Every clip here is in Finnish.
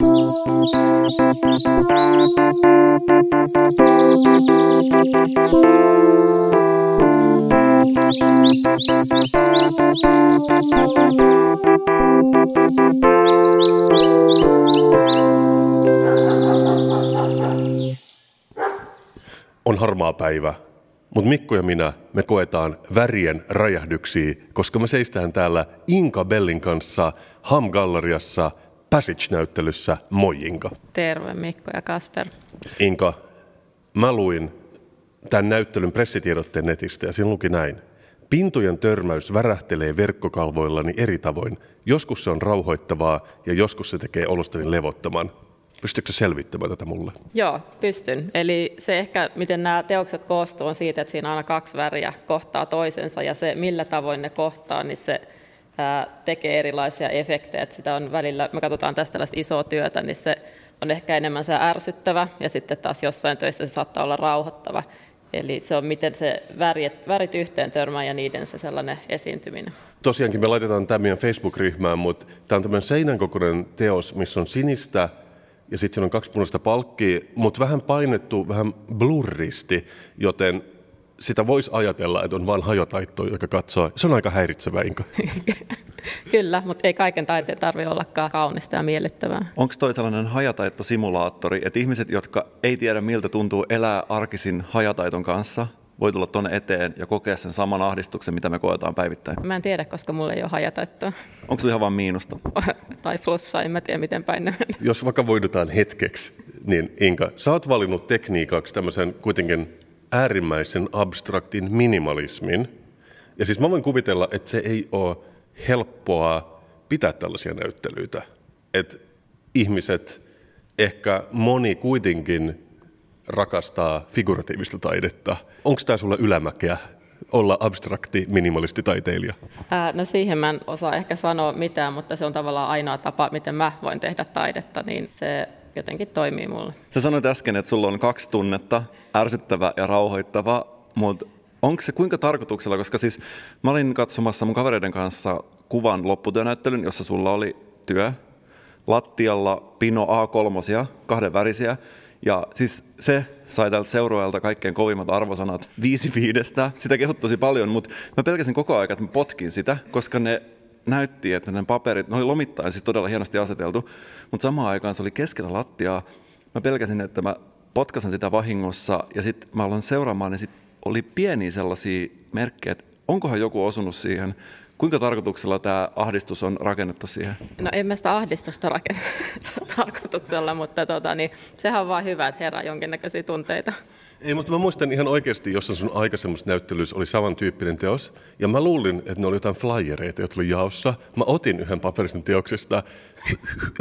On harmaa päivä, mutta Mikko ja minä, me koetaan värien räjähdyksiä, koska me seistään täällä Inka Bellin kanssa Ham-galleriassa Passage-näyttelyssä Moi Inka. Terve Mikko ja Kasper. Inka, mä luin tämän näyttelyn pressitiedotteen netistä ja siinä luki näin. Pintojen törmäys värähtelee verkkokalvoillani eri tavoin. Joskus se on rauhoittavaa ja joskus se tekee olostani levottoman. Pystytkö selvittämään tätä mulle? Joo, pystyn. Eli se ehkä, miten nämä teokset koostuu, on siitä, että siinä aina kaksi väriä kohtaa toisensa ja se, millä tavoin ne kohtaa, niin se tekee erilaisia efektejä. Että sitä on välillä, me katsotaan tästä tällaista isoa työtä, niin se on ehkä enemmän se ärsyttävä ja sitten taas jossain töissä se saattaa olla rauhoittava. Eli se on miten se värit, värit yhteen törmää ja niiden se sellainen esiintyminen. Tosiaankin me laitetaan tämä meidän Facebook-ryhmään, mutta tämä on tämmöinen seinän kokoinen teos, missä on sinistä ja sitten on kaksi punaista palkkia, mutta vähän painettu, vähän blurristi, joten sitä voisi ajatella, että on vain hajotaitto, joka katsoo. Se on aika häiritsevä, Inka. Kyllä, mutta ei kaiken taiteen tarvitse ollakaan kaunista ja miellyttävää. Onko toi tällainen hajataitto-simulaattori, että ihmiset, jotka ei tiedä miltä tuntuu elää arkisin hajataiton kanssa, voi tulla tuonne eteen ja kokea sen saman ahdistuksen, mitä me koetaan päivittäin? Mä en tiedä, koska mulla ei ole hajataittoa. Onko se ihan vain miinusta? tai plussaa, en mä tiedä miten päin ne. Jos vaikka voidutaan hetkeksi, niin Inka, sä oot valinnut tekniikaksi tämmöisen kuitenkin äärimmäisen abstraktin minimalismin. Ja siis mä voin kuvitella, että se ei ole helppoa pitää tällaisia näyttelyitä. Että ihmiset, ehkä moni kuitenkin rakastaa figuratiivista taidetta. Onko tämä sulle ylämäkeä olla abstrakti minimalistitaiteilija? Ää, no siihen mä en osaa ehkä sanoa mitään, mutta se on tavallaan ainoa tapa, miten mä voin tehdä taidetta, niin se jotenkin toimii mulle. Sä sanoit äsken, että sulla on kaksi tunnetta, ärsyttävä ja rauhoittava, mutta onko se kuinka tarkoituksella, koska siis mä olin katsomassa mun kavereiden kanssa kuvan lopputyönäyttelyn, jossa sulla oli työ, lattialla pino A3, kahden värisiä, ja siis se sai tältä seuraajalta kaikkein kovimmat arvosanat viisi viidestä. Sitä kehut tosi paljon, mutta mä pelkäsin koko ajan, että mä potkin sitä, koska ne näytti, että ne paperit, ne oli lomittain siis todella hienosti aseteltu, mutta samaan aikaan se oli keskellä lattiaa. Mä pelkäsin, että mä potkasin sitä vahingossa ja sitten mä aloin seuraamaan, niin sitten oli pieniä sellaisia merkkejä, että onkohan joku osunut siihen. Kuinka tarkoituksella tämä ahdistus on rakennettu siihen? No en mä sitä ahdistusta rakenna tarkoituksella, mutta tota, niin, sehän on vaan hyvä, että herää jonkinnäköisiä tunteita. Ei, mutta mä muistan ihan oikeasti, jos on sun aikaisemmassa näyttelyssä oli samantyyppinen teos, ja mä luulin, että ne oli jotain flyereita, jotka oli jaossa. Mä otin yhden paperisen teoksesta,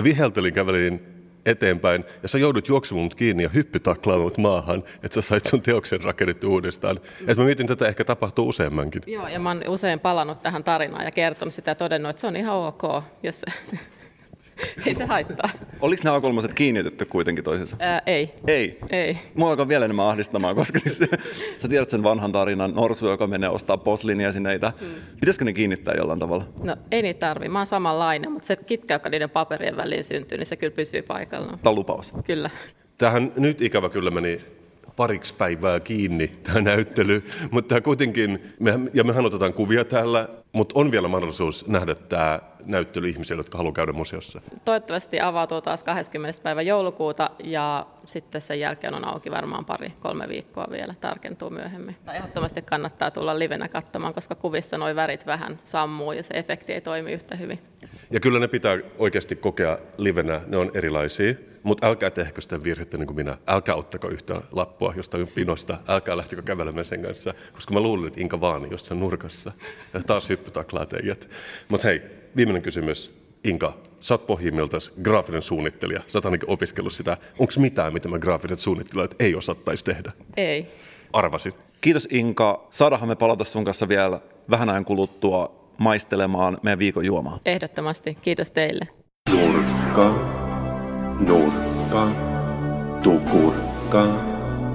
viheltelin, kävelin eteenpäin, ja sä joudut juoksemaan mut kiinni ja hyppytaklaamaan mut maahan, että sä sait sun teoksen rakennettu uudestaan. Et mä mietin, että tätä ehkä tapahtuu useammankin. Joo, ja mä oon usein palannut tähän tarinaan ja kertonut sitä ja todennut, että se on ihan ok, jos ei se haittaa. Oliko nämä kolmoset kiinnitetty kuitenkin toisessa? Ää, ei. Ei? Ei. Mua alkaa vielä enemmän ahdistamaan, koska siis, sä tiedät sen vanhan tarinan, norsu, joka menee ostaa posliiniesineitä. Hmm. Pitäisikö ne kiinnittää jollain tavalla? No ei niitä tarvi. Mä oon samanlainen, mutta se kitkä, joka niiden paperien väliin syntyy, niin se kyllä pysyy paikallaan. Tämä on lupaus. Kyllä. Tähän nyt ikävä kyllä meni pariksi päivää kiinni tämä näyttely, mutta kuitenkin, me, ja mehän otetaan kuvia täällä, mutta on vielä mahdollisuus nähdä tämä näyttely ihmisille, jotka haluaa käydä museossa. Toivottavasti avautuu taas 20. päivä joulukuuta ja sitten sen jälkeen on auki varmaan pari, kolme viikkoa vielä, tarkentuu myöhemmin. Tai ehdottomasti kannattaa tulla livenä katsomaan, koska kuvissa nuo värit vähän sammuu ja se efekti ei toimi yhtä hyvin. Ja kyllä ne pitää oikeasti kokea livenä, ne on erilaisia, mutta älkää tehkö sitä virhettä niin kuin minä. Älkää ottako yhtä lappua jostain pinosta, älkää lähtikö kävelemään sen kanssa, koska mä luulin, että Inka Vaani jossain nurkassa ja taas hyppytaklaa teijät. Mutta hei, viimeinen kysymys. Inka, sä oot pohjimmiltaan graafinen suunnittelija. Sä oot ainakin opiskellut sitä. Onko mitään, mitä mä graafiset suunnittelijat ei osattaisi tehdä? Ei. Arvasin. Kiitos Inka. Saadaanhan me palata sun kanssa vielä vähän ajan kuluttua maistelemaan meidän viikon juomaa. Ehdottomasti. Kiitos teille. Nurkka, nurkka, tukurkka.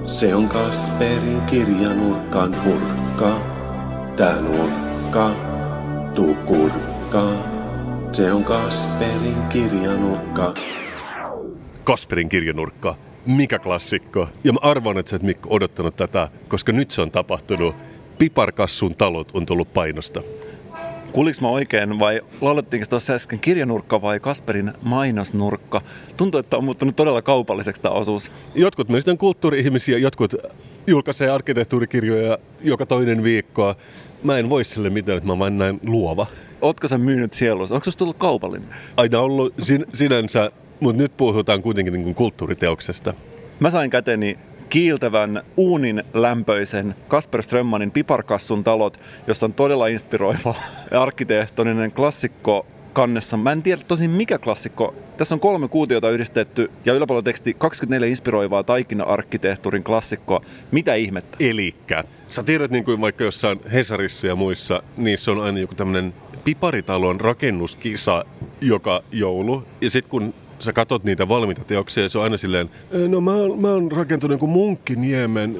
Se on Kasperin kirjanurkan hurkka. Tää nurkka, tukurkka. Se on Kasperin kirjanurkka. Kasperin kirjanurkka. Mikä klassikko? Ja mä arvaan, että sä et Mikko odottanut tätä, koska nyt se on tapahtunut. Piparkassun talot on tullut painosta. Kuuliks mä oikein vai laulettiinko tuossa äsken kirjanurkka vai Kasperin mainosnurkka? Tuntuu, että on muuttunut todella kaupalliseksi tämä osuus. Jotkut meistä on kulttuuri-ihmisiä, jotkut julkaisee arkkitehtuurikirjoja joka toinen viikko. Mä en voi sille mitään, että mä oon vain näin luova. Ootko sä myynyt sielus? Onko se tullut kaupallinen? Aina ollut sin- sinänsä, mutta nyt puhutaan kuitenkin niin kuin kulttuuriteoksesta. Mä sain käteni kiiltävän uunin lämpöisen Kasper Strömmanin Piparkassun talot, jossa on todella inspiroiva arkkitehtoninen klassikko kannessa. Mä en tiedä tosin mikä klassikko. Tässä on kolme kuutiota yhdistetty ja yläpalloteksti 24 inspiroivaa taikina-arkkitehtuurin klassikkoa. Mitä ihmettä? Elikkä, sä tiedät niin kuin vaikka jossain Hesarissa ja muissa, niissä on aina joku tämmönen piparitalon rakennuskisa joka joulu. Ja sitten kun sä katot niitä valmiita teoksia, se on aina silleen, no mä oon, mä oon rakentunut kuin Munkkiniemen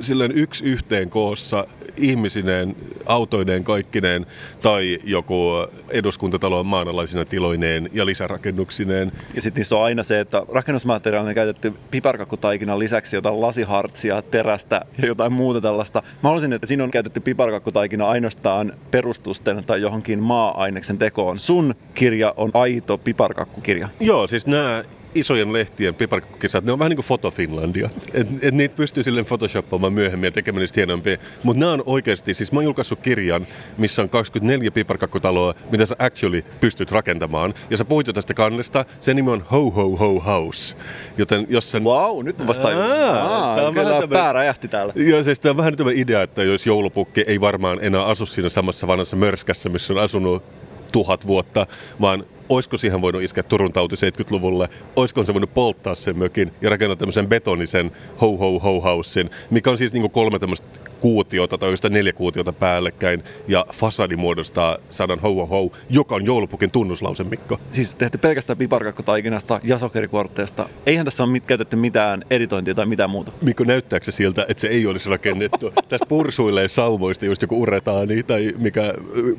silleen yksi yhteen koossa ihmisineen, autoineen, kaikkineen, tai joku eduskuntatalon maanalaisina tiloineen ja lisärakennuksineen. Ja sitten niissä on aina se, että rakennusmateriaalina on käytetty piparkakkutaikinan lisäksi jotain lasihartsia, terästä ja jotain muuta tällaista. Mä haluaisin, että siinä on käytetty piparkakkutaikina ainoastaan perustusten tai johonkin maa-aineksen tekoon. Sun kirja on aito piparkakkukirja. Joo, siis nämä isojen lehtien piparkkukisat, ne on vähän niin kuin Foto Finlandia. Et, et niitä pystyy silleen photoshoppaamaan myöhemmin ja tekemään niistä hienompia. Mutta nämä on oikeasti, siis mä oon julkaissut kirjan, missä on 24 piparkakkutaloa, mitä sä actually pystyt rakentamaan. Ja sä puhuit jo tästä kannesta, sen nimi on Ho Ho Ho House. Joten jos sen... Wow, nyt mä vasta tää on vähän tämmönen- pää räjähti täällä. Joo, siis tämä on vähän tämä idea, että jos joulupukki ei varmaan enää asu siinä samassa vanhassa mörskässä, missä on asunut tuhat vuotta, vaan olisiko siihen voinut iskeä Turun tauti 70-luvulle, olisiko se voinut polttaa sen mökin ja rakentaa tämmöisen betonisen ho ho ho housein, mikä on siis niinku kolme tämmöistä kuutiota tai oikeastaan neljä kuutiota päällekkäin ja fasadi muodostaa sanan ho ho ho, joka on joulupukin tunnuslause, Mikko. Siis tehty pelkästään piparkakkutaikinasta ja sokerikuorteesta. Eihän tässä ole mit- käytetty mitään editointia tai mitään muuta. Mikko, näyttääkö se siltä, että se ei olisi rakennettu? Tässä pursuilee saumoista just joku uretaani tai mikä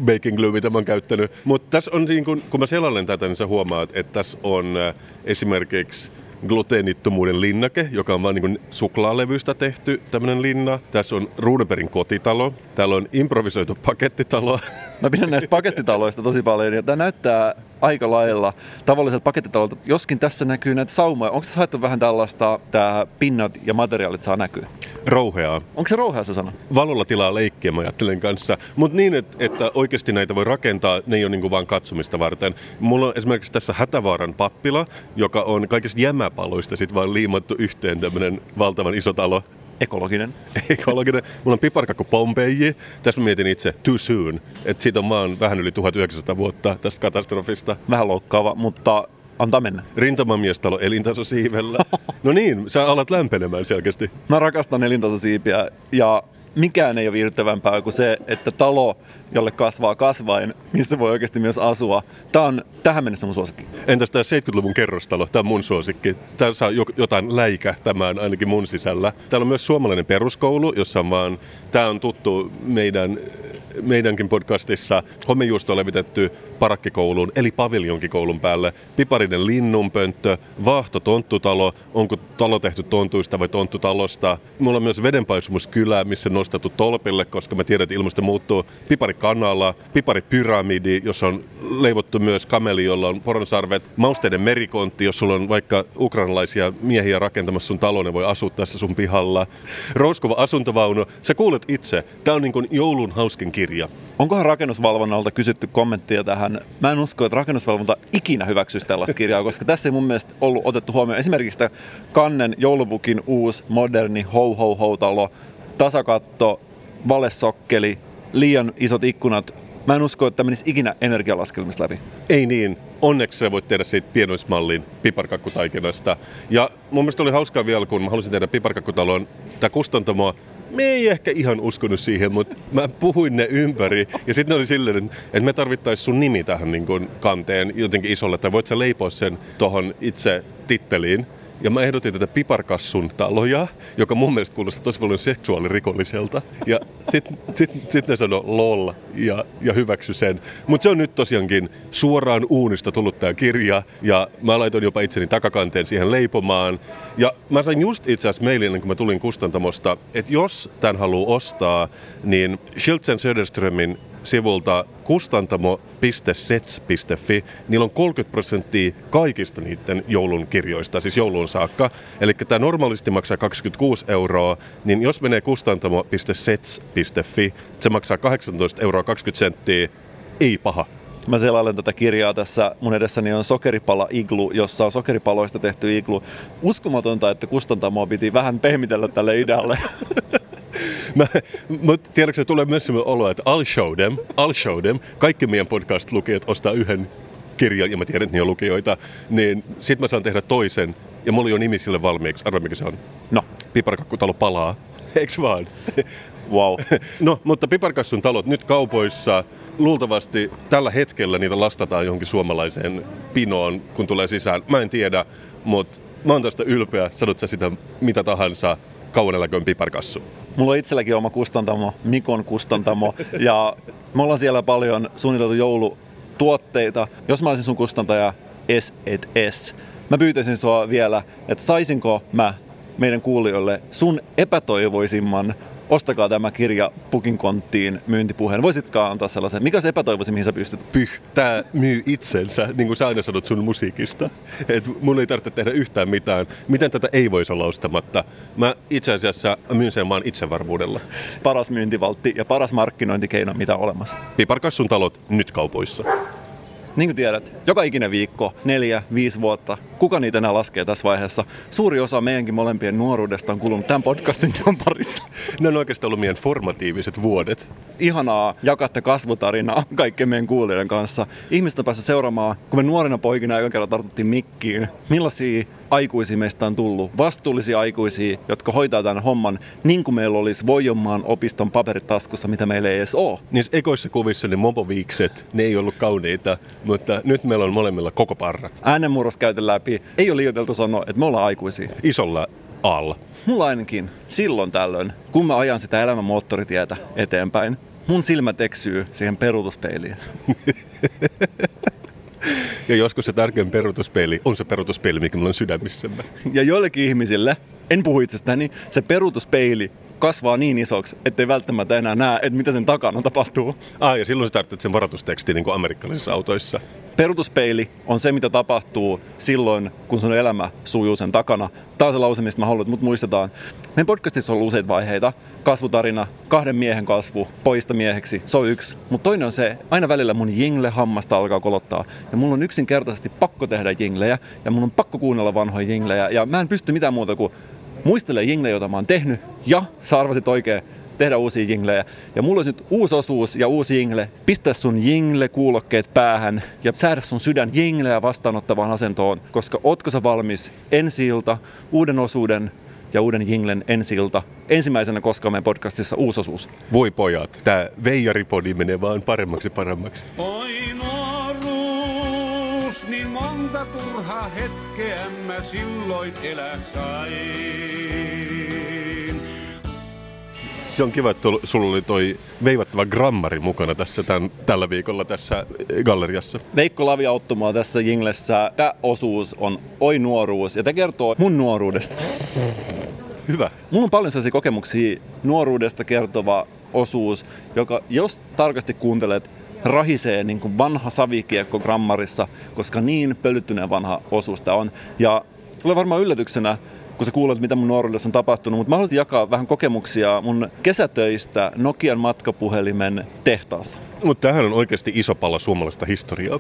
baking glue, mitä mä oon käyttänyt. Mutta tässä on, niin kun, kun mä selailen tätä, niin sä huomaat, että tässä on äh, esimerkiksi gluteenittomuuden linnake, joka on vain niin suklaalevystä tehty tämmöinen linna. Tässä on Runebergin kotitalo. Täällä on improvisoitu pakettitalo. Mä pidän näistä pakettitaloista tosi paljon tämä näyttää aika lailla tavalliselta pakettitalolta, joskin tässä näkyy näitä saumoja. Onko tässä haettu vähän tällaista, tämä pinnat ja materiaalit saa näkyä? Rouheaa. Onko se rouhea se sana? Valolla tilaa leikkiä, mä ajattelen kanssa. Mutta niin, että, että oikeasti näitä voi rakentaa, ne ei ole niinku vaan katsomista varten. Mulla on esimerkiksi tässä Hätävaaran pappila, joka on kaikista jämäpaloista sit vaan liimattu yhteen tämmönen valtavan iso talo. Ekologinen. Ekologinen. Mulla on piparkakku Pompeji. Tässä mä mietin itse too soon. Että siitä on vaan vähän yli 1900 vuotta tästä katastrofista. Vähän loukkaava, mutta antaa mennä. Rintamamiestalo elintasosiivellä. No niin, sä alat lämpenemään selkeästi. Mä rakastan elintasosiipiä ja mikään ei ole viihdyttävämpää kuin se, että talo, jolle kasvaa kasvain, missä voi oikeasti myös asua. Tämä on tähän mennessä mun suosikki. Entäs tämä 70-luvun kerrostalo? Tämä on mun suosikki. Täällä saa jo- jotain läikähtämään ainakin mun sisällä. Täällä on myös suomalainen peruskoulu, jossa on vaan... Tämä on tuttu meidän, meidänkin podcastissa. Homejuusto on levitetty parakkikouluun, eli paviljonkikoulun päälle. Piparinen linnunpönttö, vaahto tonttutalo. Onko talo tehty tontuista vai tonttutalosta? Mulla on myös vedenpaisumuskylä, missä on nostettu tolpille, koska mä tiedän, että ilmasto muuttuu. Piparikanala, piparipyramidi, jossa on leivottu myös kameli, jolla on poronsarvet. Mausteiden merikontti, jos sulla on vaikka ukrainalaisia miehiä rakentamassa sun talo, ne voi asua tässä sun pihalla. Rouskuva asuntovaunu. Sä kuulet itse, tää on niin joulun hauskin kirja. Onkohan rakennusvalvonnalta kysytty kommenttia tähän? Mä en usko, että rakennusvalvonta ikinä hyväksyisi tällaista kirjaa, koska tässä ei mun mielestä ollut otettu huomioon esimerkiksi tämä Kannen joulupukin uusi moderni ho ho ho talo, tasakatto, valesokkeli, liian isot ikkunat. Mä en usko, että menisi ikinä energialaskelmista läpi. Ei niin. Onneksi sä voit tehdä siitä pienoismallin piparkakkutaikinasta. Ja mun mielestä oli hauskaa vielä, kun mä halusin tehdä piparkakkutalon. Tämä kustantamoa, me ei ehkä ihan uskonut siihen, mutta mä puhuin ne ympäri. Ja sitten oli silleen, että me tarvittaisiin sun nimi tähän niin kanteen jotenkin isolle. Tai voit sä leipoa sen tuohon itse titteliin. Ja mä ehdotin tätä piparkassun taloja, joka mun mielestä kuulostaa tosi paljon seksuaalirikolliselta. Ja sitten sit, sit ne sanoi lol ja, ja hyväksy sen. Mutta se on nyt tosiaankin suoraan uunista tullut tämä kirja, ja mä laitoin jopa itseni takakanteen siihen leipomaan. Ja mä sain just itse asiassa mailin, kuin mä tulin kustantamosta, että jos tämän haluaa ostaa, niin Schiltzen Söderströmin sivulta kustantamo.sets.fi, niillä on 30 prosenttia kaikista niiden joulun kirjoista, siis joulun saakka. Eli tämä normaalisti maksaa 26 euroa, niin jos menee kustantamo.sets.fi, se maksaa 18 euroa 20 senttiä, ei paha. Mä selailen tätä kirjaa tässä. Mun edessäni on sokeripala iglu, jossa on sokeripaloista tehty iglu. Uskomatonta, että kustantamoa piti vähän pehmitellä tälle idealle. Mä, mutta tiedätkö, se tulee myös sellainen olo, että I'll show them, I'll show them. Kaikki meidän podcast-lukijat ostaa yhden kirjan, ja mä tiedän, että ne on lukijoita, niin sit mä saan tehdä toisen, ja mulla on jo nimi sille valmiiksi. Arva, mikä se on? No, Piparkakkutalo palaa. Eiks vaan? wow. No, mutta Piparkassun talot nyt kaupoissa. Luultavasti tällä hetkellä niitä lastataan johonkin suomalaiseen pinoon, kun tulee sisään. Mä en tiedä, mutta mä oon tästä ylpeä. Sanot sä sitä mitä tahansa. Kauan eläköön Piparkassu. Mulla on itselläkin oma kustantamo, Mikon kustantamo, ja me ollaan siellä paljon suunniteltu joulutuotteita. Jos mä olisin sun kustantaja S et S, mä pyytäisin sua vielä, että saisinko mä meidän kuulijoille sun epätoivoisimman ostakaa tämä kirja Pukin konttiin myyntipuheen. Voisitko antaa sellaisen? Mikä se epätoivoisin, mihin sä pystyt? Pyh, tää myy itsensä, niin kuin sä aina sanot sun musiikista. Et mun ei tarvitse tehdä yhtään mitään. Miten tätä ei voisi olla ostamatta? Mä itse asiassa myyn sen vaan itsevarmuudella. Paras myyntivaltti ja paras markkinointikeino, mitä on olemassa. Piparkassun talot nyt kaupoissa. Niin kuin tiedät, joka ikinen viikko, neljä, viisi vuotta, kuka niitä enää laskee tässä vaiheessa? Suuri osa meidänkin molempien nuoruudesta on kulunut tämän podcastin työn parissa. Ne on oikeastaan ollut meidän formatiiviset vuodet. Ihanaa jakaa tätä kasvutarinaa kaikkien meidän kuulijoiden kanssa. Ihmiset on päässyt seuraamaan, kun me nuorina poikina aika kerran tartuttiin mikkiin, millaisia aikuisia meistä on tullut. Vastuullisia aikuisia, jotka hoitaa tämän homman niin kuin meillä olisi Voijonmaan opiston paperit taskussa, mitä meillä ei edes ole. Niissä ekoissa kuvissa ne mopoviikset, ne ei ollut kauniita, mutta nyt meillä on molemmilla koko parrat. Äänenmurros käyty läpi. Ei ole liioiteltu sanoa, että me ollaan aikuisia. Isolla alla. Mulla ainakin silloin tällöin, kun mä ajan sitä elämän moottoritietä eteenpäin, mun silmät eksyy siihen peruutuspeiliin. Ja joskus se tärkein peruutuspeili on se peruutuspeili, mikä meillä on sydämissämme. Ja joillekin ihmisille, en puhu itsestäni, se peruutuspeili kasvaa niin isoksi, ettei välttämättä enää näe, että mitä sen takana tapahtuu. Ah, ja silloin sä tarvitset sen varoitustekstin niin kuin amerikkalaisissa autoissa. Peruutuspeili on se, mitä tapahtuu silloin, kun sun elämä sujuu sen takana. Tämä on se lause, mistä mä haluan, että mut muistetaan. Meidän podcastissa on ollut useita vaiheita. Kasvutarina, kahden miehen kasvu, poista mieheksi, se on yksi. Mutta toinen on se, aina välillä mun jingle hammasta alkaa kolottaa. Ja mulla on yksinkertaisesti pakko tehdä jinglejä, ja mun on pakko kuunnella vanhoja jinglejä. Ja mä en pysty mitään muuta kuin muistele jinglejä, joita mä oon tehnyt, ja sä arvasit oikein, tehdä uusia jinglejä. Ja mulla olisi nyt uusi osuus ja uusi jingle. Pistä sun jingle-kuulokkeet päähän ja säädä sun sydän jingleä vastaanottavaan asentoon, koska ootko sä valmis ensi ilta, uuden osuuden ja uuden jinglen ensi ilta. Ensimmäisenä koskaan meidän podcastissa uusi osuus. Voi pojat, tää veijaripodi menee vaan paremmaksi paremmaksi. Oi niin monta turhaa hetkeä mä silloin elää sain. Se on kiva, että sulla oli toi veivattava grammari mukana tässä tämän, tällä viikolla tässä galleriassa. Veikko Lavi auttoi mua tässä jinglessä. Tämä osuus on Oi nuoruus ja tämä kertoo mun nuoruudesta. Hyvä. Mulla on paljon sellaisia kokemuksia nuoruudesta kertova osuus, joka jos tarkasti kuuntelet, rahisee niin kuin vanha savikiekko grammarissa, koska niin pölyttyneen vanha osuus tää on. Ja tulee varmaan yllätyksenä, kun sä kuulet, mitä mun nuoruudessa on tapahtunut, mutta mä haluaisin jakaa vähän kokemuksia mun kesätöistä Nokian matkapuhelimen tehtaassa. Mutta tämähän on oikeasti iso pala suomalaista historiaa.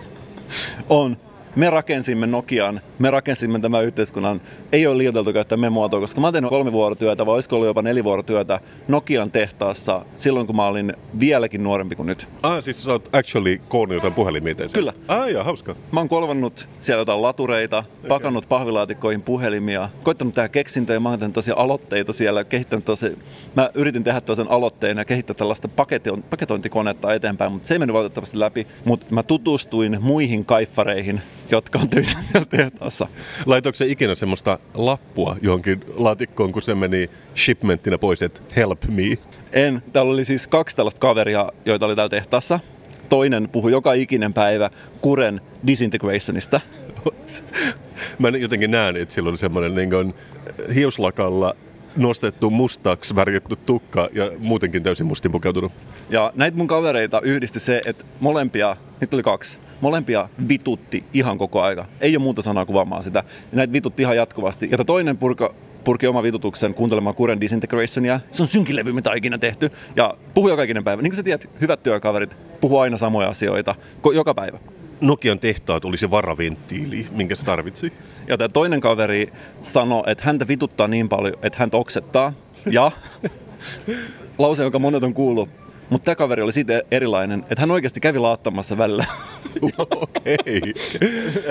On. Me rakensimme Nokian, me rakensimme tämän yhteiskunnan. Ei ole liioiteltu käyttää memoatoa, koska mä oon tehnyt kolme vuorotyötä, vai olisiko ollut jopa neli vuorotyötä Nokian tehtaassa silloin, kun mä olin vieläkin nuorempi kuin nyt. Ah, siis sä oot actually koonnut jotain puhelimia? Kyllä. Ah, ja hauska. Mä oon kolvannut siellä jotain latureita, pakannut pahvilaatikkoihin puhelimia, koittanut tehdä keksintöjä, mä oon tehnyt tosia aloitteita siellä, kehittänyt tosi, mä yritin tehdä tosen aloitteen ja kehittää tällaista paketoin, paketointikonetta eteenpäin, mutta se ei mennyt valitettavasti läpi, mutta mä tutustuin muihin kaiffareihin, jotka on töissä siellä tehtaassa. Laitoiko se ikinä semmoista lappua johonkin laatikkoon, kun se meni shipmenttina pois, että help me? En. Täällä oli siis kaksi tällaista kaveria, joita oli täällä tehtaassa. Toinen puhui joka ikinen päivä Kuren disintegrationista. Mä jotenkin näen, että sillä on semmoinen niin kuin hiuslakalla nostettu mustaksi värjätty tukka ja muutenkin täysin mustin pukeutunut. Ja näitä mun kavereita yhdisti se, että molempia, niitä oli kaksi, molempia vitutti ihan koko aika. Ei ole muuta sanaa kuvaamaan sitä. Ja näitä vitutti ihan jatkuvasti. Ja toinen purka, purki oma vitutuksen kuuntelemaan Kuren Disintegrationia. Se on synkin levy, mitä on ikinä tehty. Ja puhuu joka ikinen päivä. Niin kuin sä tiedät, hyvät työkaverit puhuu aina samoja asioita joka päivä. Nokian tehtaat oli se varaventtiili, minkä se tarvitsi. Ja tämä toinen kaveri sanoi, että häntä vituttaa niin paljon, että hän oksettaa. Ja lause, joka monet on kuullut, mutta tämä kaveri oli siitä erilainen, että hän oikeasti kävi laattamassa välillä. Okei.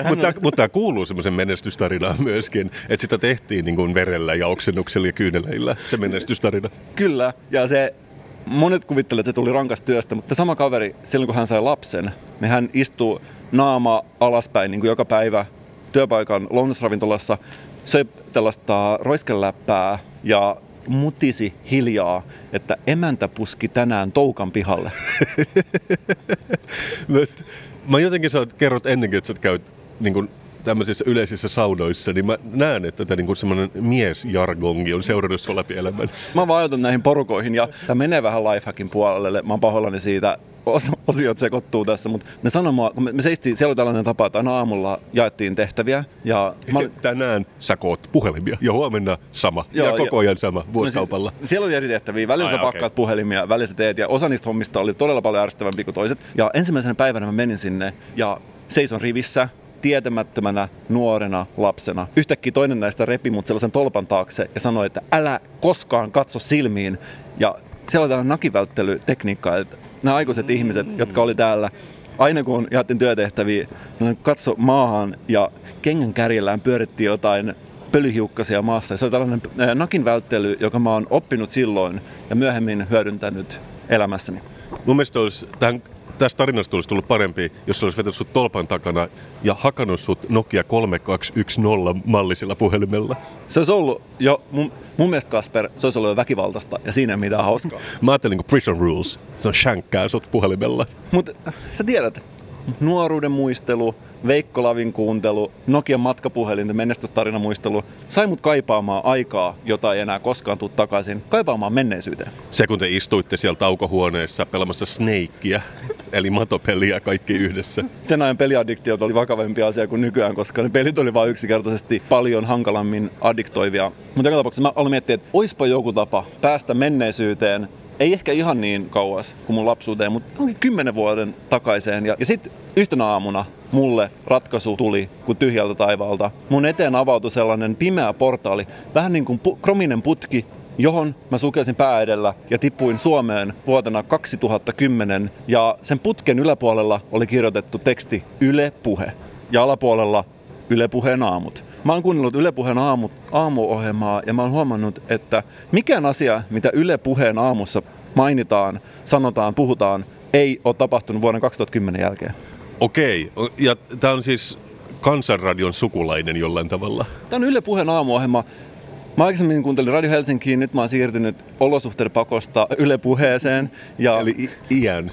mutta, mutta tämä kuuluu semmoisen menestystarinaan myöskin, että sitä tehtiin niin kuin verellä ja oksennuksella ja kyyneleillä, se menestystarina. Kyllä, ja se monet kuvittelevat, että se tuli rankasta työstä, mutta sama kaveri, silloin kun hän sai lapsen, niin hän istuu naama alaspäin niin kuin joka päivä työpaikan lounasravintolassa, söi tällaista roiskeläppää ja mutisi hiljaa, että emäntä puski tänään toukan pihalle. Mä jotenkin sä kerrot ennenkin, että sä käyt niin kuin tämmöisissä yleisissä saunoissa, niin mä näen, että tätä niin semmoinen miesjargongi on seurannut sua läpi elämän. Mä vaan näihin porukoihin ja tämä menee vähän lifehackin puolelle. Mä oon pahoillani siitä, os- osiot sekoittuu tässä, mutta ne sanoi mua, kun me, me seistiin, siellä oli tällainen tapa, että aina aamulla jaettiin tehtäviä ja mä olin, Tänään sä koot puhelimia ja huomenna sama Joo, ja koko ja- ajan sama vuosikaupalla. No siis, siellä oli eri tehtäviä. Välillä Ai, sä pakkaat okei. puhelimia, välillä sä teet. Ja osa niistä hommista oli todella paljon ärsyttävämpi kuin toiset. Ja ensimmäisenä päivänä mä menin sinne ja seison rivissä tietämättömänä nuorena lapsena. Yhtäkkiä toinen näistä repi mut sellaisen tolpan taakse ja sanoi, että älä koskaan katso silmiin. Ja siellä oli tällainen nakivälttelytekniikka, että nämä aikuiset ihmiset, jotka oli täällä, aina kun jaettiin työtehtäviä, katso maahan ja kengän kärjellään pyörittiin jotain pölyhiukkasia maassa. Ja se on tällainen nakin välttely, joka mä oon oppinut silloin ja myöhemmin hyödyntänyt elämässäni. Mun mielestä olisi, tähän, tästä tarinasta olisi tullut parempi, jos se olisi vetänyt sut tolpan takana ja hakannut sut Nokia 3210 mallisella puhelimella. Se olisi ollut jo, mun, mun mielestä Kasper, se olisi ollut jo väkivaltaista ja siinä ei mitään hauskaa. Mä ajattelin kuin Prison Rules. Se on shankkää sut puhelimella. Mutta sä tiedät, nuoruuden muistelu, Veikko Lavin kuuntelu, Nokian matkapuhelinten menestystarinamuistelu sai mut kaipaamaan aikaa, jota ei enää koskaan tuu takaisin, kaipaamaan menneisyyteen. Se kun te istuitte siellä taukohuoneessa pelamassa Snakea, eli matopeliä kaikki yhdessä. Sen ajan peliaddiktiot oli vakavampi asia kuin nykyään, koska ne pelit oli vain yksinkertaisesti paljon hankalammin addiktoivia. Mutta joka tapauksessa mä aloin miettiä, että oispa joku tapa päästä menneisyyteen ei ehkä ihan niin kauas kuin mun lapsuuteen, mutta onkin kymmenen vuoden takaiseen. Ja, ja sitten yhtenä aamuna mulle ratkaisu tuli kuin tyhjältä taivaalta. Mun eteen avautui sellainen pimeä portaali, vähän niin kuin pu- krominen putki, johon mä sukelsin pää edellä ja tippuin Suomeen vuotena 2010. Ja sen putken yläpuolella oli kirjoitettu teksti Yle Puhe ja alapuolella Yle Puheen aamut. Mä oon kuunnellut Yle Puheen aamu, aamuohjelmaa ja mä oon huomannut, että mikään asia, mitä Yle Puheen aamussa mainitaan, sanotaan, puhutaan, ei ole tapahtunut vuoden 2010 jälkeen. Okei, ja tämä on siis Kansanradion sukulainen jollain tavalla. Tämä on Yle Puheen aamuohjelma. Mä aikaisemmin kuuntelin Radio Helsinkiin, nyt mä oon siirtynyt olosuhteiden pakosta Yle Puheeseen. Ja Eli i- iän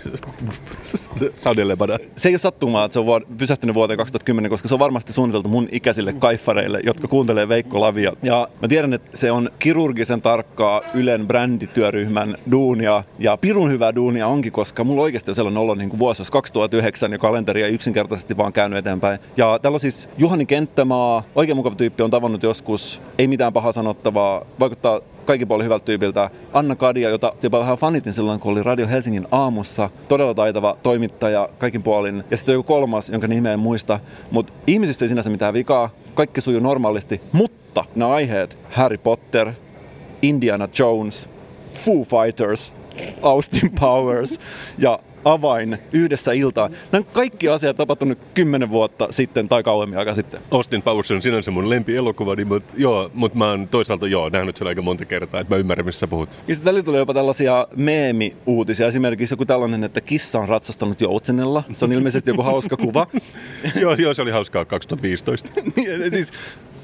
sadelemana. se ei ole sattumaa, että se on vuod- pysähtynyt vuoteen 2010, koska se on varmasti suunniteltu mun ikäisille kaiffareille, jotka kuuntelee Veikko Lavia. Ja mä tiedän, että se on kirurgisen tarkkaa Ylen brändityöryhmän duunia. Ja pirun hyvää duunia onkin, koska mulla oikeasti on sellainen olo niin kuin vuosi olisi 2009 ja kalenteri ei yksinkertaisesti vaan käynyt eteenpäin. Ja täällä on siis Juhani Kenttämaa, oikein mukava tyyppi, on tavannut joskus, ei mitään pahaa sanottavaa, vaikuttaa kaikki puolin hyvältä tyypiltä. Anna Kadia, jota jopa vähän fanitin silloin, kun oli Radio Helsingin aamussa. Todella taitava toimittaja kaikin puolin. Ja sitten joku kolmas, jonka nimeä en muista. Mutta ihmisissä ei sinänsä mitään vikaa. Kaikki sujuu normaalisti. Mutta nämä aiheet, Harry Potter, Indiana Jones, Foo Fighters, Austin Powers ja avain yhdessä iltaan. Nämä kaikki asiat tapahtunut kymmenen vuotta sitten tai kauemmin aika sitten. Austin Powers on sinänsä mun lempielokuvani, mutta joo, mutta mä oon toisaalta joo, nähnyt sen aika monta kertaa, että mä ymmärrän, missä puhut. Ja sitten välillä tulee jopa tällaisia meemi-uutisia. Esimerkiksi joku tällainen, että kissa on ratsastanut joutsenella. Se on ilmeisesti joku hauska kuva. joo, joo, se oli hauskaa 2015. Niin, siis,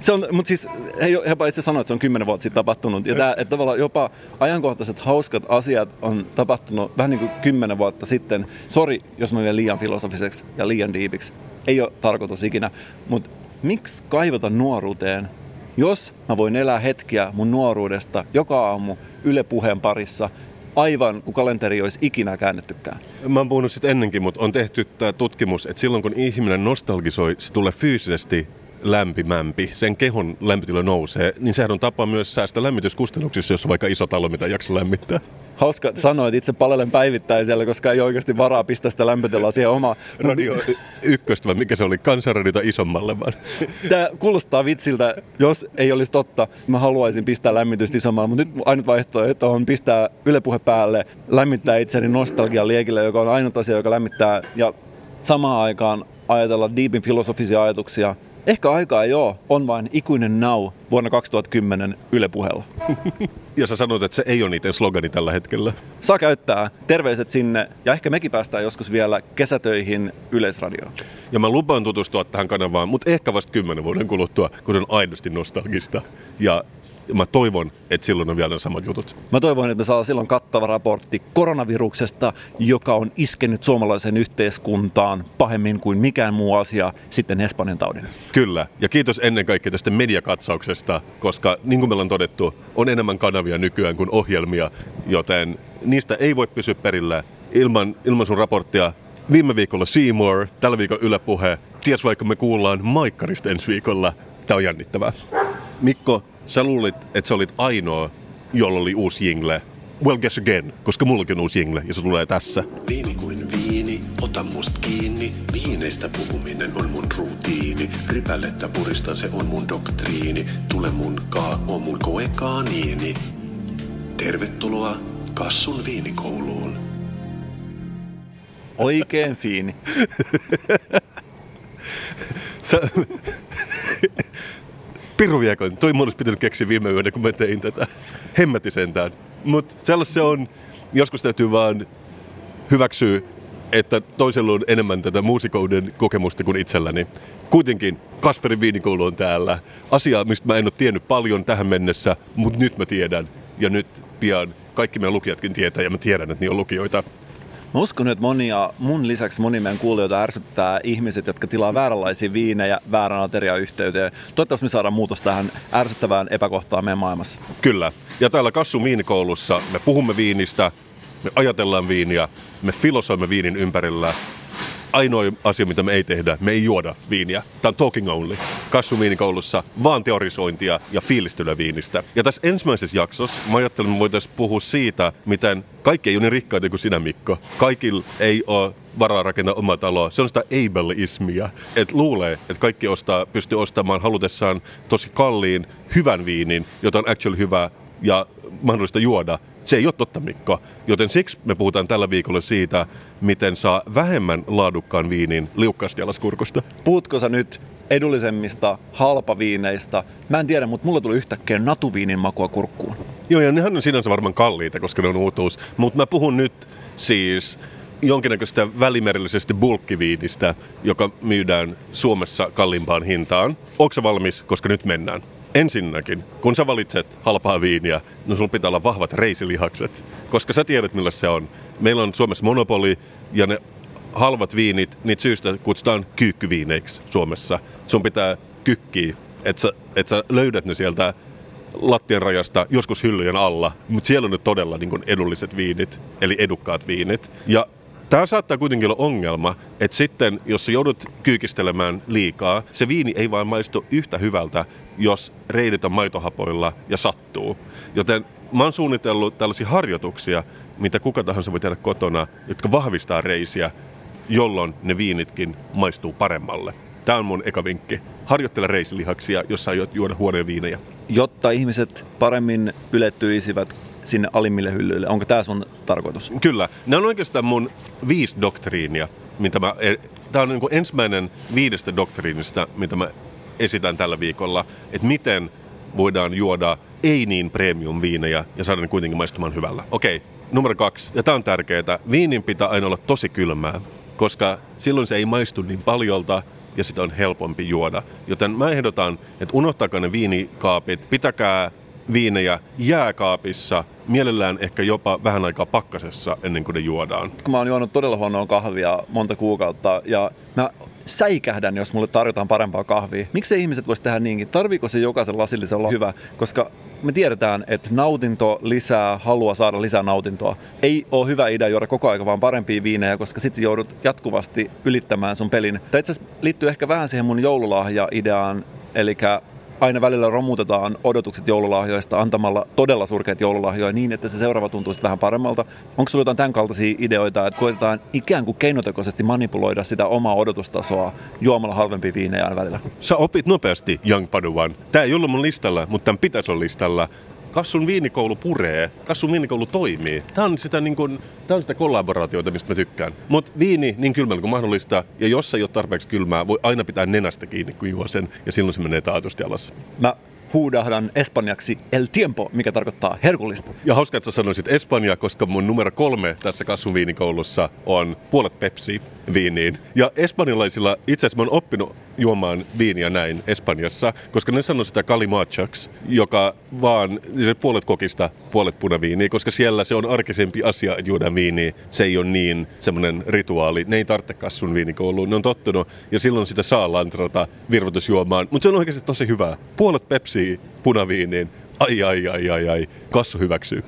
se on, mutta siis he, he itse sanoivat, että se on kymmenen vuotta sitten tapahtunut. Ja tää, että tavallaan jopa ajankohtaiset hauskat asiat on tapahtunut vähän niin kuin kymmenen vuotta sitten. Sori, jos mä menen liian filosofiseksi ja liian diipiksi. Ei ole tarkoitus ikinä. Mutta miksi kaivata nuoruuteen, jos mä voin elää hetkiä mun nuoruudesta joka aamu Yle Puheen parissa, aivan kuin kalenteri olisi ikinä käännettykään. Mä oon puhunut sitä ennenkin, mutta on tehty tämä tutkimus, että silloin kun ihminen nostalgisoi, se tulee fyysisesti lämpimämpi, sen kehon lämpötila nousee, niin sehän on tapa myös säästää lämmityskustannuksissa, jos on vaikka iso talo, mitä jaksa lämmittää. Hauska sanoa, että itse palelen päivittäin siellä, koska ei oikeasti varaa pistää sitä lämpötilaa siihen omaan. Radio ykköstä, vai mikä se oli, kansanradiota isommalle vaan. Tämä kuulostaa vitsiltä, jos ei olisi totta. Mä haluaisin pistää lämmitystä isommalle, mutta nyt ainut vaihtoehto on pistää ylepuhe päälle, lämmittää itseni nostalgian liekille, joka on ainut asia, joka lämmittää. Ja samaan aikaan ajatella deepin filosofisia ajatuksia Ehkä aikaa ole, on vain ikuinen now vuonna 2010 Yle puheella. ja sä sanoit, että se ei ole niiden slogani tällä hetkellä. Saa käyttää. Terveiset sinne ja ehkä mekin päästään joskus vielä kesätöihin Yleisradioon. Ja mä lupaan tutustua tähän kanavaan, mutta ehkä vasta kymmenen vuoden kuluttua, kun se on aidosti nostalgista. Ja mä toivon, että silloin on vielä ne samat jutut. Mä toivon, että me saa silloin kattava raportti koronaviruksesta, joka on iskenyt suomalaiseen yhteiskuntaan pahemmin kuin mikään muu asia sitten Espanjan taudin. Kyllä, ja kiitos ennen kaikkea tästä mediakatsauksesta, koska niin kuin meillä on todettu, on enemmän kanavia nykyään kuin ohjelmia, joten niistä ei voi pysyä perillä ilman, ilman sun raporttia. Viime viikolla Seymour, tällä viikolla Yle Puhe. Ties vaikka me kuullaan Maikkarista ensi viikolla. Tämä on jännittävää. Mikko, Sä luulit, että sä olit ainoa, jolla oli uusi jingle. Well, guess again, koska mullakin on uusi jingle ja se tulee tässä. Viini kuin viini, ota must kiinni. Viineistä puhuminen on mun rutiini. Rypälettä puristan, se on mun doktriini. Tule mun kaa, on mun koe kaaniini. Tervetuloa Kassun viinikouluun. Oikein fiini. Sä, Piru viekon. Toi mun olisi pitänyt keksiä viime yönä, kun mä tein tätä. Hemmäti sentään. Mutta sellaista se on. Joskus täytyy vaan hyväksyä, että toisella on enemmän tätä muusikouden kokemusta kuin itselläni. Kuitenkin Kasperin viinikoulu on täällä. Asia, mistä mä en ole tiennyt paljon tähän mennessä, mutta nyt mä tiedän. Ja nyt pian kaikki meidän lukijatkin tietää ja mä tiedän, että niin on lukijoita. Mä uskon, että monia, mun lisäksi moni meidän kuulijoita ärsyttää ihmiset, jotka tilaa vääränlaisia viinejä väärän ateriayhteyteen. Toivottavasti me saadaan muutos tähän ärsyttävään epäkohtaan meidän maailmassa. Kyllä. Ja täällä Kassun viinikoulussa me puhumme viinistä, me ajatellaan viiniä, me filosoimme viinin ympärillä ainoa asia, mitä me ei tehdä, me ei juoda viiniä. Tämä on talking only. Kassumiinikoulussa vaan teorisointia ja fiilistelyä viinistä. Ja tässä ensimmäisessä jaksossa mä ajattelin, että me voitaisiin puhua siitä, miten kaikki ei ole niin rikkaita kuin sinä, Mikko. Kaikilla ei ole varaa rakentaa omaa taloa. Se on sitä ableismia, että luulee, että kaikki ostaa, pystyy ostamaan halutessaan tosi kalliin, hyvän viinin, jota on actually hyvä ja mahdollista juoda. Se ei ole totta, Mikko. Joten siksi me puhutaan tällä viikolla siitä, miten saa vähemmän laadukkaan viinin liukkaasti alas kurkusta. Puhutko sä nyt edullisemmista halpaviineistä? Mä en tiedä, mutta mulla tuli yhtäkkiä natuviinin makua kurkkuun. Joo, ja nehän on sinänsä varmaan kalliita, koska ne on uutuus. Mutta mä puhun nyt siis jonkinnäköistä välimerellisestä bulkkiviinistä, joka myydään Suomessa kalliimpaan hintaan. Onko valmis, koska nyt mennään? Ensinnäkin, kun sä valitset halpaa viiniä, no sulla pitää olla vahvat reisilihakset, koska sä tiedät millä se on. Meillä on Suomessa monopoli ja ne halvat viinit, niitä syystä kutsutaan kyykkyviineiksi Suomessa. Sun pitää kykkiä, että sä, et sä löydät ne sieltä lattian rajasta, joskus hyllyjen alla, mutta siellä on nyt todella niin edulliset viinit, eli edukkaat viinit. Ja Tämä saattaa kuitenkin olla ongelma, että sitten jos joudut kyykistelemään liikaa, se viini ei vain maistu yhtä hyvältä, jos reidit on maitohapoilla ja sattuu. Joten mä oon suunnitellut tällaisia harjoituksia, mitä kuka tahansa voi tehdä kotona, jotka vahvistaa reisiä, jolloin ne viinitkin maistuu paremmalle. Tämä on mun eka vinkki. Harjoittele reisilihaksia, jos aiot juoda huonoja viinejä. Jotta ihmiset paremmin ylettyisivät sinne alimmille hyllyille. Onko tämä sun tarkoitus. Kyllä. Nämä on oikeastaan mun viisi doktriinia, mitä mä, tämä on niin kuin ensimmäinen viidestä doktriinista, mitä mä esitän tällä viikolla, että miten voidaan juoda ei niin premium viinejä ja saada ne kuitenkin maistumaan hyvällä. Okei, numero kaksi, ja tämä on tärkeää, viinin pitää aina olla tosi kylmää, koska silloin se ei maistu niin paljolta ja sitä on helpompi juoda. Joten mä ehdotan, että unohtakaa ne viinikaapit, pitäkää viinejä jääkaapissa, mielellään ehkä jopa vähän aikaa pakkasessa ennen kuin ne juodaan. Kun mä oon juonut todella huonoa kahvia monta kuukautta ja mä säikähdän, jos mulle tarjotaan parempaa kahvia. Miksi ihmiset voisi tehdä niinkin? Tarviiko se jokaisen lasillisen olla hyvä? Koska me tiedetään, että nautinto lisää halua saada lisää nautintoa. Ei ole hyvä idea juoda koko ajan vaan parempia viinejä, koska sitten joudut jatkuvasti ylittämään sun pelin. Tämä itse asiassa liittyy ehkä vähän siihen mun joululahja-ideaan, eli aina välillä romutetaan odotukset joululahjoista antamalla todella surkeita joululahjoja niin, että se seuraava tuntuu vähän paremmalta. Onko sinulla jotain tämän kaltaisia ideoita, että koitetaan ikään kuin keinotekoisesti manipuloida sitä omaa odotustasoa juomalla halvempia viinejä välillä? Sä opit nopeasti, Young Paduan. Tämä ei ollut mun listalla, mutta tämän pitäisi olla listalla. Kassun viinikoulu puree, Kassun viinikoulu toimii. Tämä on sitä, niin kuin, tämä on sitä kollaboraatiota, mistä mä tykkään. Mutta viini niin kylmällä kuin mahdollista, ja jos ei ole tarpeeksi kylmää, voi aina pitää nenästä kiinni, kun juo sen, ja silloin se menee taatusti alas. Mä huudahdan espanjaksi el tiempo, mikä tarkoittaa herkullista. Ja hauska, että sä sanoisit Espanja, koska mun numero kolme tässä viinikoulussa on puolet Pepsi viiniin. Ja espanjalaisilla, itse asiassa mä oon oppinut juomaan viiniä näin Espanjassa, koska ne sanoo sitä kalimachaks, joka vaan se puolet kokista, puolet punaviiniä, koska siellä se on arkisempi asia, juodaan viiniä. Se ei ole niin semmoinen rituaali. Ne ei tarvitse kassun viinikouluun. Ne on tottunut ja silloin sitä saa lantrata virvoitusjuomaan. Mutta se on oikeasti tosi hyvää. Puolet Pepsi punaviiniin. Ai, ai, ai, ai, ai. Kassu hyväksyy.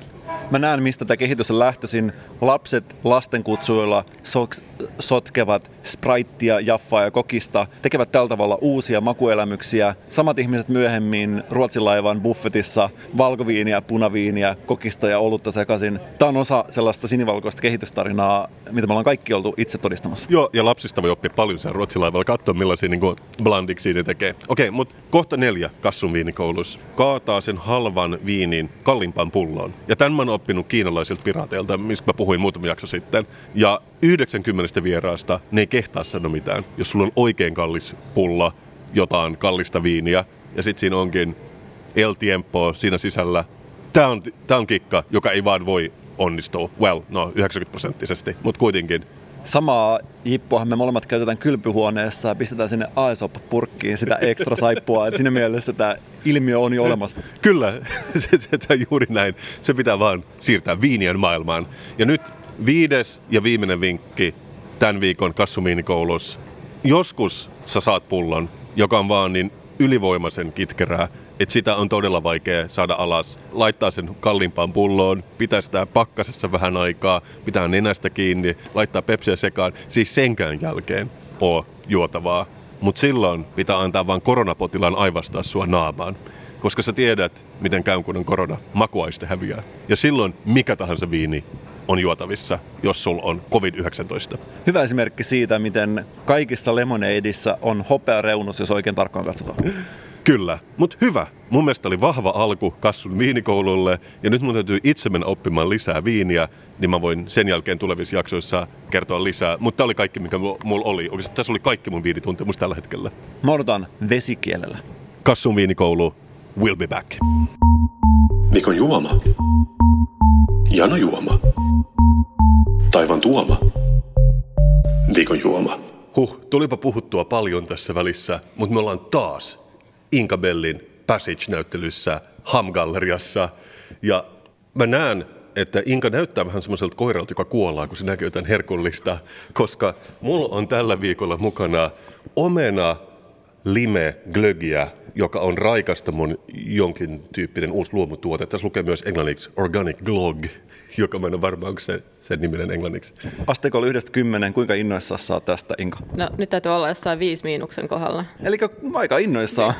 Mä näen, mistä tämä kehitys on lähtöisin. Lapset lastenkutsuilla so- sotkevat spraittia, jaffaa ja kokista, tekevät tällä tavalla uusia makuelämyksiä. Samat ihmiset myöhemmin Ruotsin laivan buffetissa valkoviiniä, punaviiniä, kokista ja olutta sekaisin. Tämä on osa sellaista sinivalkoista kehitystarinaa, mitä me ollaan kaikki oltu itse todistamassa. Joo, ja lapsista voi oppia paljon siellä Ruotsin laivalla, katsoa millaisia niin blandiksi ne tekee. Okei, mutta kohta neljä kassun viinikoulussa. Kaataa sen halvan viinin kalliimpaan pulloon. Ja tämän mä oon oppinut kiinalaisilta piraateilta, mistä mä puhuin muutama jakso sitten. Ja 90 vieraasta ne ei kehtaa sanoa mitään. Jos sulla on oikein kallis pulla, jotain kallista viiniä, ja sitten siinä onkin El Tiempo siinä sisällä. Tämä on, tää on kikka, joka ei vaan voi onnistua. Well, no 90 prosenttisesti, mutta kuitenkin. Samaa jippuahan me molemmat käytetään kylpyhuoneessa ja pistetään sinne Aesop-purkkiin sitä ekstra saippua. Et siinä mielessä tämä ilmiö on jo olemassa. Kyllä, se, se, se on juuri näin. Se pitää vaan siirtää viinien maailmaan. Ja nyt viides ja viimeinen vinkki tämän viikon kassumiinikoulussa. Joskus sä saat pullon, joka on vaan niin ylivoimaisen kitkerää, että sitä on todella vaikea saada alas. Laittaa sen kalliimpaan pulloon, pitää sitä pakkasessa vähän aikaa, pitää nenästä kiinni, laittaa pepsiä sekaan. Siis senkään jälkeen oo juotavaa. Mutta silloin pitää antaa vain koronapotilaan aivastaa sua naamaan. Koska sä tiedät, miten käy, kun on korona. Makuaiste häviää. Ja silloin mikä tahansa viini on juotavissa, jos sulla on COVID-19. Hyvä esimerkki siitä, miten kaikissa lemoneidissa on hopeareunus, jos oikein tarkkaan katsotaan. Kyllä, mutta hyvä. Mun mielestä oli vahva alku Kassun viinikoululle ja nyt mun täytyy itse mennä oppimaan lisää viiniä, niin mä voin sen jälkeen tulevissa jaksoissa kertoa lisää. Mutta tämä oli kaikki, mikä mulla oli. Oikeastaan tässä oli kaikki mun viinituntemus tällä hetkellä. Mä odotan vesikielellä. Kassun viinikoulu, will be back. Mikon juoma. Jano juoma. Taivan tuoma. Viikon juoma. Huh, tulipa puhuttua paljon tässä välissä, mutta me ollaan taas Inkabellin Passage-näyttelyssä Ham-galleriassa. Ja mä näen, että Inka näyttää vähän semmoiselta koiralta, joka kuollaan, kun se näkee jotain herkullista, koska mulla on tällä viikolla mukana omena lime glögiä, joka on raikasta mun jonkin tyyppinen uusi luomutuote. Tässä lukee myös englanniksi organic glog, joka mä en ole varma, onko se sen niminen englanniksi. Asteikolla yhdestä kymmenen, kuinka innoissaan saa tästä, Inka? No nyt täytyy olla jossain viisi miinuksen kohdalla. Eli aika innoissaan.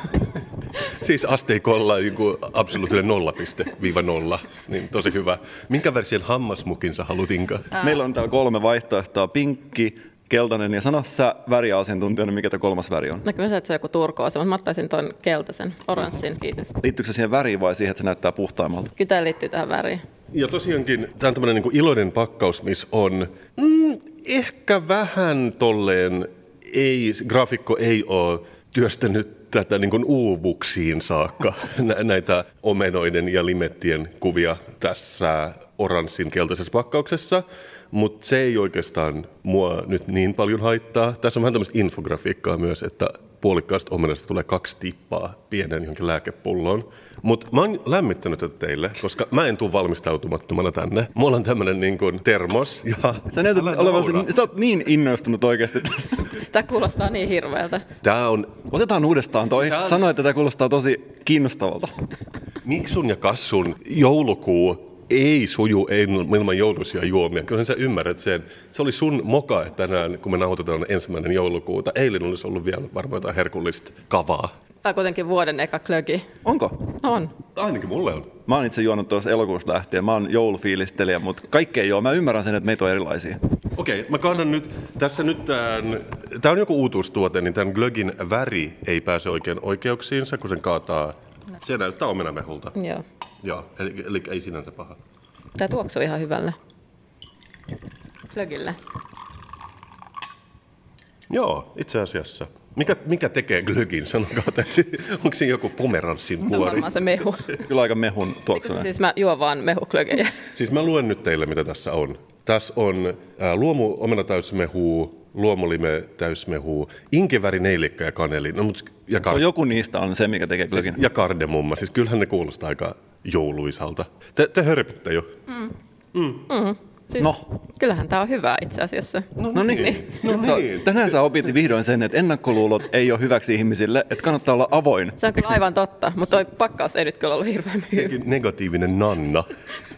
siis asteikolla joku absoluuttinen nollapiste viiva nolla, niin tosi hyvä. Minkä version hammasmukin sä haluat, Inka? Meillä on täällä kolme vaihtoehtoa. Pinkki, keltainen ja sano sä väriasiantuntijana, mikä tämä kolmas väri on? No kyllä se, että se on joku turkoosi, mutta mä ottaisin tuon keltaisen, oranssin, kiitos. Liittyykö se siihen väriin vai siihen, että se näyttää puhtaimmalta? Kyllä tämä liittyy tähän väriin. Ja tosiaankin tämä on tämmöinen niin iloinen pakkaus, missä on mm, ehkä vähän tolleen, ei, graafikko ei ole työstänyt tätä niin kuin uuvuksiin saakka nä- näitä omenoiden ja limettien kuvia tässä oranssin keltaisessa pakkauksessa, mutta se ei oikeastaan mua nyt niin paljon haittaa. Tässä on vähän tämmöistä infografiikkaa myös, että puolikkaasta omenasta tulee kaksi tippaa pienen johonkin lääkepulloon. Mutta mä oon lämmittänyt tätä teille, koska mä en tule valmistautumattomana tänne. Mulla on tämmönen niin kuin termos ja... Sä, näytät Älä olevan, sä oot niin innostunut oikeasti tästä. Tämä kuulostaa niin hirveältä. Tää on Otetaan uudestaan toi. Tää on- Sano, että tämä kuulostaa tosi kiinnostavalta. Miksun ja Kassun joulukuu ei suju ilman jouluisia juomia. Kyllä sä ymmärrät sen. Se oli sun moka että tänään, kun me nauhoitetaan ensimmäinen joulukuuta. Eilen olisi ollut vielä varmaan jotain herkullista kavaa. Tämä on kuitenkin vuoden eka klögi. Onko? On. Ainakin mulle on. Mä oon itse juonut tuossa elokuusta lähtien. Mä oon joulufiilistelijä, mutta kaikkea joo. Mä ymmärrän sen, että meitä on erilaisia. Okei, mä kannan nyt, tässä nyt tämän, tää on joku uutuustuote, niin tämän glögin väri ei pääse oikein oikeuksiinsa, kun sen kaataa. Se näyttää omenamehulta. Joo. Joo, eli, eli ei sinänsä paha. Tämä tuoksuu ihan hyvälle. Klögille. Joo, itse asiassa. Mikä, mikä tekee glögin, sanokaa te. Onko siinä joku pomeranssin No kuori? varmaan se mehu. Kyllä aika mehun se tuoksunen. siis mä juon vaan mehuklögejä. Siis mä luen nyt teille, mitä tässä on. Tässä on ää, luomu omena täysmehu, luomulime täysmehu, inkeväri, neilikkä ja kaneli. No, mut, ja, Se kar- on joku niistä on se, mikä tekee glögin. ja kardemumma. Siis kyllähän ne kuulostaa aika jouluisalta. Te, te hörpitte jo. Siis, No. Kyllähän tämä on hyvä itse asiassa. No niin. No Sä- niin. Tänään sä opit vihdoin sen, että ennakkoluulot ei ole hyväksi ihmisille, että kannattaa olla avoin. Se on kyllä aivan totta, mutta toi pakkaus ei nyt kyllä ollut hirveän hyvä. Sekin negatiivinen nanna.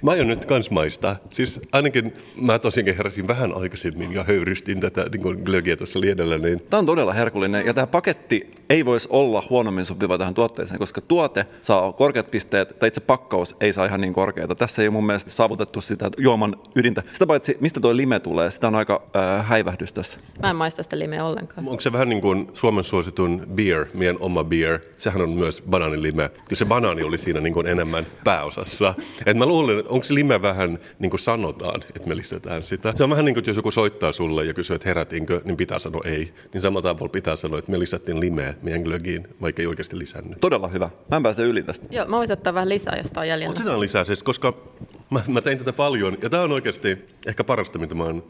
Mä aion nyt kans maistaa. Siis ainakin mä tosiaankin heräsin vähän aikaisemmin ja höyrystin tätä niin glögiä tuossa liedellä, niin Tämä on todella herkullinen ja tämä paketti ei voisi olla huonommin sopiva tähän tuotteeseen, koska tuote saa korkeat pisteet, tai itse pakkaus ei saa ihan niin korkeita. Tässä ei mun mielestä saavutettu sitä juoman ydintä. Sitä paitsi, mistä tuo lime tulee, sitä on aika äh, häivähdys tässä. Mä en maista sitä limeä ollenkaan. onko se vähän niin kuin Suomen suositun beer, meidän oma beer, sehän on myös banaanilime. Kyllä se banaani oli siinä niin kuin enemmän pääosassa. Et mä luulen, että onko se lime vähän niin kuin sanotaan, että me lisätään sitä. Se on vähän niin kuin, että jos joku soittaa sulle ja kysyy, että herätinkö, niin pitää sanoa ei. Niin samalla tavalla pitää sanoa, että me lisättiin limeä meidän glögiin, vaikka ei oikeasti lisännyt. Todella hyvä. Mä en pääse yli tästä. Joo, mä voisin ottaa vähän lisää, jos tää on jäljellä. Otetaan lisää siis, koska mä, mä tein tätä paljon ja tämä on oikeasti ehkä parasta, mitä mä oon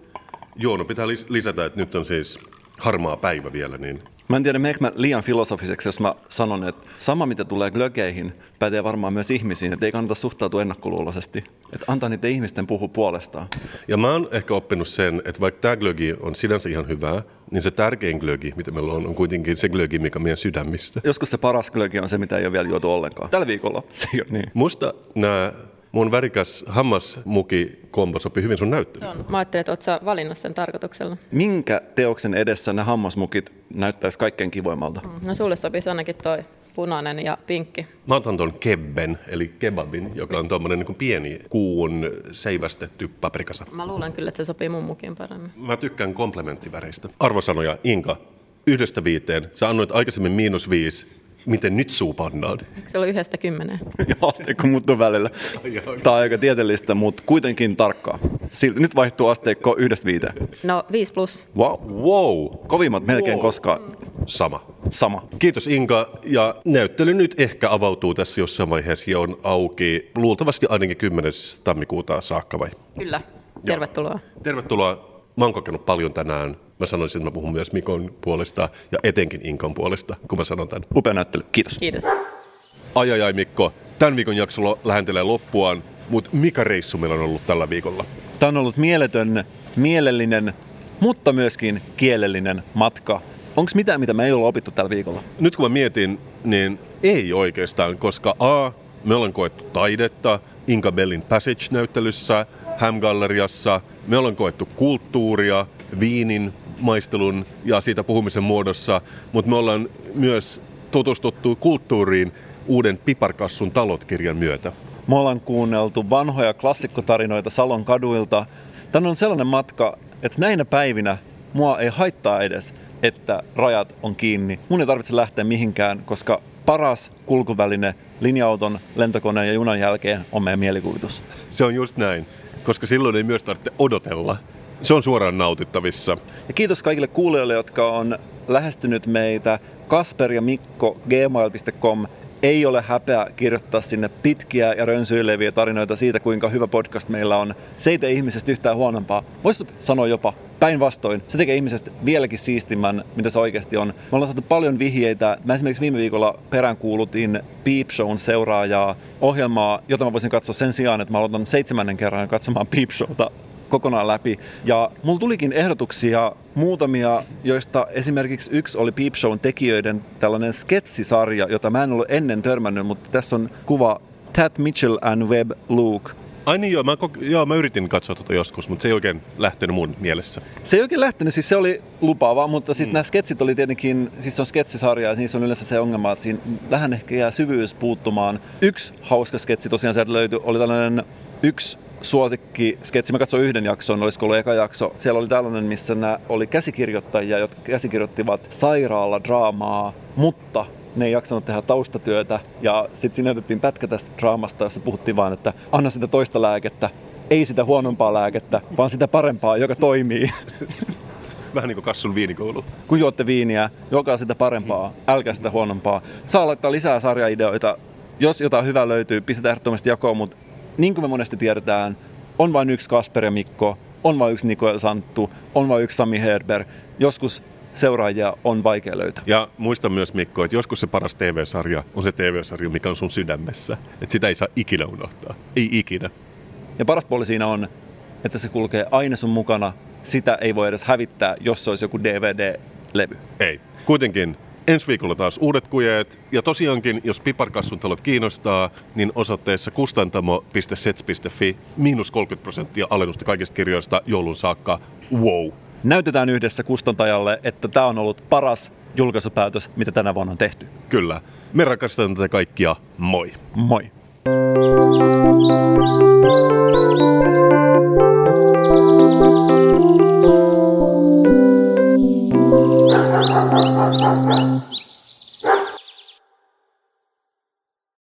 juonut. Pitää lis- lisätä, että nyt on siis harmaa päivä vielä, niin Mä en tiedä, meneekö mä liian filosofiseksi, jos mä sanon, että sama mitä tulee glögeihin, pätee varmaan myös ihmisiin, että ei kannata suhtautua ennakkoluuloisesti. Että antaa niiden ihmisten puhua puolestaan. Ja mä oon ehkä oppinut sen, että vaikka tämä glögi on sinänsä ihan hyvää, niin se tärkein glögi, mitä meillä on, on kuitenkin se glögi, mikä on meidän sydämissä. Joskus se paras glögi on se, mitä ei ole vielä juotu ollenkaan. Tällä viikolla se ei ole niin. Musta nämä mun värikäs hammasmuki kombo sopii hyvin sun näyttelyyn. On. Mä ajattelin, että oot sä valinnut sen tarkoituksella. Minkä teoksen edessä nämä hammasmukit näyttäisi kaikkein kivoimmalta? No sulle sopisi ainakin toi punainen ja pinkki. Mä otan ton kebben, eli kebabin, joka on tuommoinen niin pieni kuun seivästetty paprikasa. Mä luulen kyllä, että se sopii mun mukin paremmin. Mä tykkään komplementtiväreistä. Arvosanoja, Inka, yhdestä viiteen. Sä annoit aikaisemmin miinus viisi. Miten nyt suu pannaan? Eikö se ollut yhdestä kymmeneen? Ja asteikko muuttuu välillä. Tämä on aika tieteellistä, mutta kuitenkin tarkkaa. Nyt vaihtuu asteikko yhdestä viiteen. No, 5 plus. Wow. Wow, Kovimmat melkein Wow. koskaan. sama. Sama. Kiitos Inka, ja näyttely nyt ehkä avautuu tässä jossain vaiheessa ja on auki luultavasti ainakin 10. tammikuuta saakka vai? Kyllä. Tervetuloa. Tervetuloa. Mä oon kokenut paljon tänään. Mä sanoisin, että mä puhun myös Mikon puolesta ja etenkin Inkan puolesta, kun mä sanon tämän. Upea näyttely. Kiitos. Kiitos. Ai ai ai Mikko, tämän viikon jakso lähentelee loppuaan, mutta mikä reissu meillä on ollut tällä viikolla? Tämä on ollut mieletön, mielellinen, mutta myöskin kielellinen matka. Onko mitään, mitä me ei olla opittu tällä viikolla? Nyt kun mä mietin, niin ei oikeastaan, koska A, me ollaan koettu taidetta Inka Bellin Passage-näyttelyssä, Ham-galleriassa, me ollaan koettu kulttuuria, viinin maistelun ja siitä puhumisen muodossa, mutta me ollaan myös tutustuttu kulttuuriin uuden Piparkassun talot-kirjan myötä. Me ollaan kuunneltu vanhoja klassikkotarinoita Salon kaduilta. Tämä on sellainen matka, että näinä päivinä mua ei haittaa edes, että rajat on kiinni. Mun ei tarvitse lähteä mihinkään, koska paras kulkuväline linja-auton, lentokoneen ja junan jälkeen on meidän mielikuvitus. Se on just näin, koska silloin ei myös tarvitse odotella. Se on suoraan nautittavissa. Ja kiitos kaikille kuulijoille, jotka on lähestynyt meitä. Kasper ja Mikko gmail.com ei ole häpeä kirjoittaa sinne pitkiä ja rönsyileviä tarinoita siitä, kuinka hyvä podcast meillä on. Se ei tee ihmisestä yhtään huonompaa. Voisi sanoa jopa päinvastoin. Se tekee ihmisestä vieläkin siistimmän, mitä se oikeasti on. Me ollaan saatu paljon vihjeitä. Mä esimerkiksi viime viikolla peräänkuulutin Peep Shown seuraajaa ohjelmaa, jota mä voisin katsoa sen sijaan, että mä aloitan seitsemännen kerran katsomaan Peep Showta kokonaan läpi. Ja mulla tulikin ehdotuksia muutamia, joista esimerkiksi yksi oli Peep Shown tekijöiden tällainen sketsisarja, jota mä en ollut ennen törmännyt, mutta tässä on kuva Tat Mitchell and Webb Luke. Ai niin joo, mä, kok- joo, mä yritin katsoa tuota joskus, mutta se ei oikein lähtenyt mun mielessä. Se ei oikein lähtenyt, siis se oli lupaava, mutta siis mm. nämä sketsit oli tietenkin, siis se on sketsisarja ja niissä on yleensä se ongelma, että siinä vähän ehkä jää syvyys puuttumaan. Yksi hauska sketsi tosiaan sieltä löytyi, oli tällainen yksi suosikki sketsi. Mä katsoin yhden jakson, olisiko ollut eka jakso. Siellä oli tällainen, missä nämä oli käsikirjoittajia, jotka käsikirjoittivat sairaala draamaa, mutta ne ei jaksanut tehdä taustatyötä. Ja sitten siinä otettiin pätkä tästä draamasta, jossa puhuttiin vaan, että anna sitä toista lääkettä, ei sitä huonompaa lääkettä, vaan sitä parempaa, joka toimii. Vähän niin kuin Kassun viinikoulu. Kun juotte viiniä, joka sitä parempaa, älkää sitä huonompaa. Saa laittaa lisää sarjaideoita. Jos jotain hyvää löytyy, pistetään ehdottomasti jakoon, mutta niin kuin me monesti tiedetään, on vain yksi Kasper ja Mikko, on vain yksi Niko ja Santtu, on vain yksi Sami Herber. Joskus seuraajia on vaikea löytää. Ja muista myös Mikko, että joskus se paras TV-sarja on se TV-sarja, mikä on sun sydämessä. Että sitä ei saa ikinä unohtaa. Ei ikinä. Ja paras puoli siinä on, että se kulkee aina sun mukana. Sitä ei voi edes hävittää, jos se olisi joku DVD-levy. Ei. Kuitenkin ensi viikolla taas uudet kujeet. Ja tosiaankin, jos piparkassun talot kiinnostaa, niin osoitteessa kustantamo.sets.fi miinus 30 prosenttia alennusta kaikista kirjoista joulun saakka. Wow! Näytetään yhdessä kustantajalle, että tämä on ollut paras julkaisupäätös, mitä tänä vuonna on tehty. Kyllä. Me rakastamme tätä kaikkia. Moi! Moi! Thank you.